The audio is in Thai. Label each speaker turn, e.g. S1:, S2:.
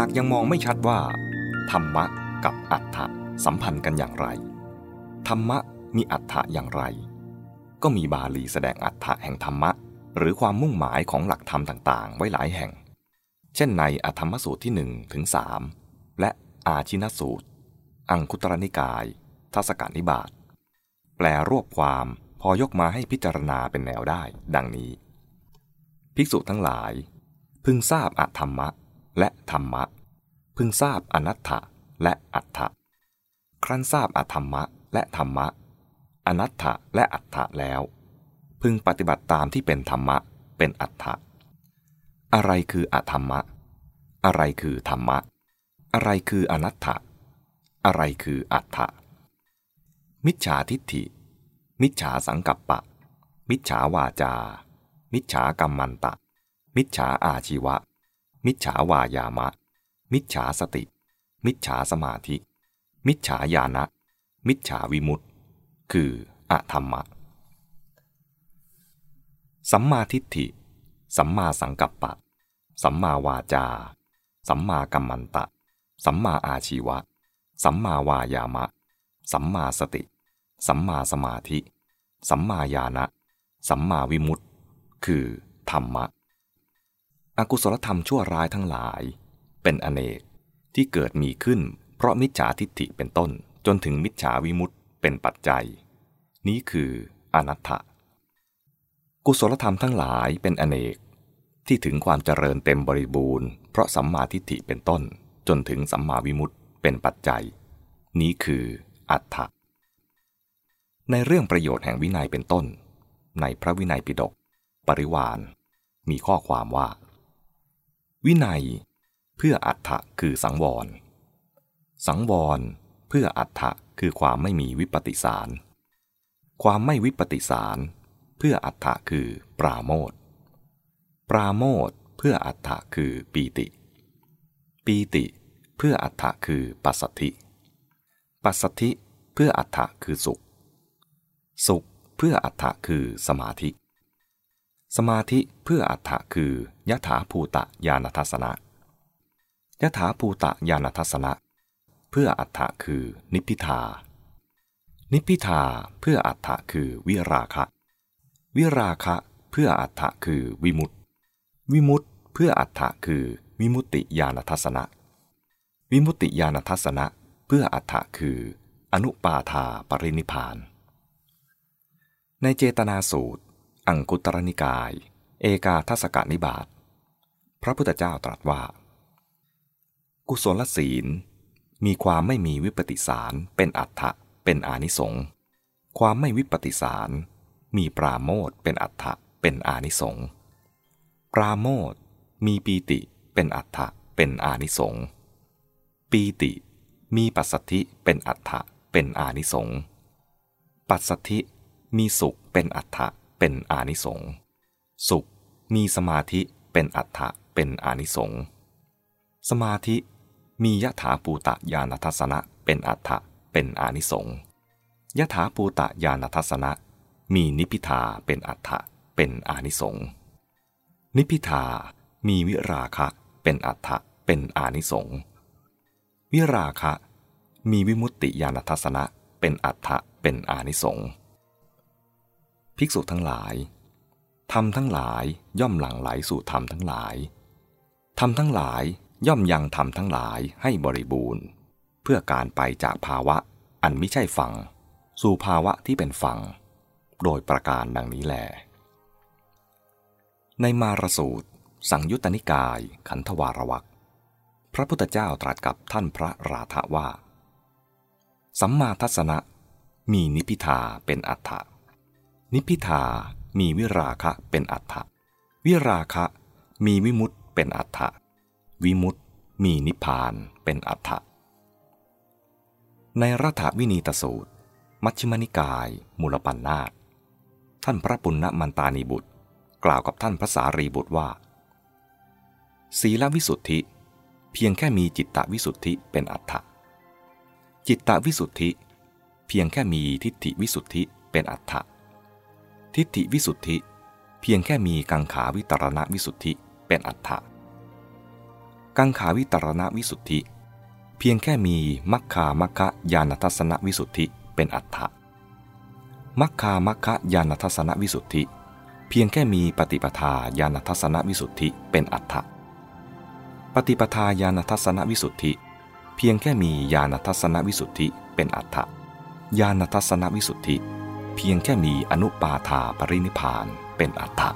S1: ากยังมองไม่ชัดว่า ธรรมะกับอัฏฐะสัมพันธ์กันอย่างไร ธรรมะมีอัฏฐะอย่างไร ก็มีบาลีแสดงอัฏฐะแห่งธรรมะ หรือความมุ่งหมายของหลักธรรมต่างๆ ไว้หลายแห่ง เช่นในอธรรมสูตรที่1ถึง3และอาชินสูตร อังคุตรนิกาย ทัศกานิบาตแปลรวบความพอยกมาให้พิจารณาเป็นแนวได้ ดังนี้ ภิกษุทั้งหลาย พึงทราบอธรรมะ และธรรมะ พึงทราบอนัตถะและอัตถะครั้นทราบอธรรมะและธรรมะ อนัตถะและอัตถะแล้ว พึงปฏิบัติตามที่เป็นธรรมะเป็นอัตถะอะไรคืออธรรมะ อะไรคือธรรมะ อะไรคืออนัตถะอะไรคืออัตถะมิจฉาทิฏฐิ มิจฉาสังกัปปะ มิจฉาวาจา มิจฉากรรมันตะ มิจฉาอาชีวะ มิจฉาวายามะ มิจฉาสติ มิจฉาสมาธิ มิจฉาญาณะ มิจฉาวิมุตติ คืออธรรมะ สัมมาทิฏฐิ สัมมาสังกัปปะ สัมมาวาจา สัมมากัมมันตะ สัมมาอาชีวะ สัมมาวายามะ สัมมาสติ สัมมาสมาธิ สัมมาญาณะ สัมมาวิมุตติ คือธรรมะ อกุศลธรรมชั่วร้ายทั้งหลาย เป็นอเนกที่เกิดมีขึ้น เพราะมิจฉาทิฏฐิเป็นต้นจนถึงมิจฉาวิมุตติเป็นปัจจัย นี้คืออนัตถะกุศลธรรมทั้งหลายเป็นอเนกที่ถึงความเจริญเต็มบริบูรณ์เพราะสัมมาทิฏฐิเป็นต้นจนถึงสัมมาวิมุตติเป็นปัจจัย นี้คืออัตถะในเรื่องประโยชน์แห่งวินัยเป็นต้น ในพระวินัยปิฎกปริวานมีข้อความว่า วินัยเพื่ออัตถะคือสังวร สังวรเพื่ออัตถะคือความไม่มีวิปฏิสาร ความไม่วิปฏิสาร เพื่ออัตถะคือปราโมทปราโมทเพื่ออัตถะคือปีติ ปีติเพื่ออัตถะคือปัสสธิ ปัสสธิเพื่ออัตถะคือสุข สุขเพื่ออัตถะคือสมาธิ สมาธิเพื่ออัตถะคือยถาภูตะญาณทัศนะยถาภูตะญาณทัศนะ เพื่ออัตถะคือนิพพิทา นิพพิทาเพื่ออัตถะคือวิราคะ วิราคะเพื่ออัตถะคือวิมุตติ วิมุตติเพื่ออัตถะคือวิมุตติญาณทัศนะ วิมุตติญาณทัศนะ เพื่ออัตถะคือ อนุปาทาปรินิพาน ในเจตนาสูตร อังคุตรนิกาย เอกาทศกนิบาตพระพุทธเจ้าตรัสว่า กุศลศีล มีความไม่มีวิปติสารเป็นอัตถะเป็นอานิสงส์ความไม่วิปติสาร มีปราโมทเป็นอัตถะเป็นอานิสงส์ปราโมทมีปีติเป็นอัตถะเป็นอานิสงส์ปีติมีปัสสธิเป็นอัตถะเป็นอานิสงส์ปัสสธิมีสุขเป็นอัตถะ เป็นอานิสงส์สุขมีสมาธิเป็นอัตถะเป็นอานิสงส์สมาธิมียถาภูตะญาณทัศนะเป็นอัตถะเป็นอานิสงส์ยถาภูตะญาณทัศนะมีนิพิทาเป็นอัตถะเป็นอานิสงส์นิพิทามีวิราคะเป็นอัตถะเป็นอานิสงส์วิราคะ มีวิมุตติญาณทัศนะเป็นอัตถะเป็นอานิสงส์ ภิกษุทั้งหลายธรรมทั้งหลายย่อมหลั่งไหลสู่ธรรมทั้งหลายธรรมทั้งหลายย่อมยังธรรมทั้งหลายให้บริบูรณ์ เพื่อการไปจากภาวะอันไม่ใช่ฝั่งสู่ภาวะที่เป็นฝั่งโดยประการดังนี้แล ในมารสูตร สังยุตตนิกายขันธวารวักพระพุทธเจ้าตรัสกับท่านพระราธะว่า สัมมาทัศนะมีนิพิทาเป็นอัฏฐะ นิพิทามีวิราคะเป็นอัฏฐะวิราคะมีวิมุตต์เป็นอัฏฐะวิมุตต์มีนิพพานเป็นอัฏฐะในรัฐวินีตสูตร มัชฌิมนิกาย มูลปัญนาตท่านพระปุณณมันตานีบุตร กล่าวกับท่านพระสารีบุตรว่า ศีลวิสุทธิ เพียงแค่มีจิตตวิสุทธิเป็นอัฏฐะจิตตวิสุทธิ เพียงแค่มีทิฏฐิวิสุทธิเป็นอัฏฐะ ทิฏฐิวิสุทธิ เพียงแค่มีกังขาวิตรณวิสุทธิเป็นอัฏฐะกังขาวิตรณวิสุทธิ เพียงแค่มีมัคคามัคคะญาณทัศนวิสุทธิเป็นอัฏฐะมัคคามัคคะญาณทัศนวิสุทธิ เพียงแค่มีปฏิปทาญาณทัศนวิสุทธิเป็นอัฏฐะปฏิปทาญาณทัศนวิสุทธิ เพียงแค่มีญาณทัศนวิสุทธิเป็นอัฏฐะญาณทัศนวิสุทธิ เพียงแค่มีอนุปาทาปรินิพานเป็นอัตถะ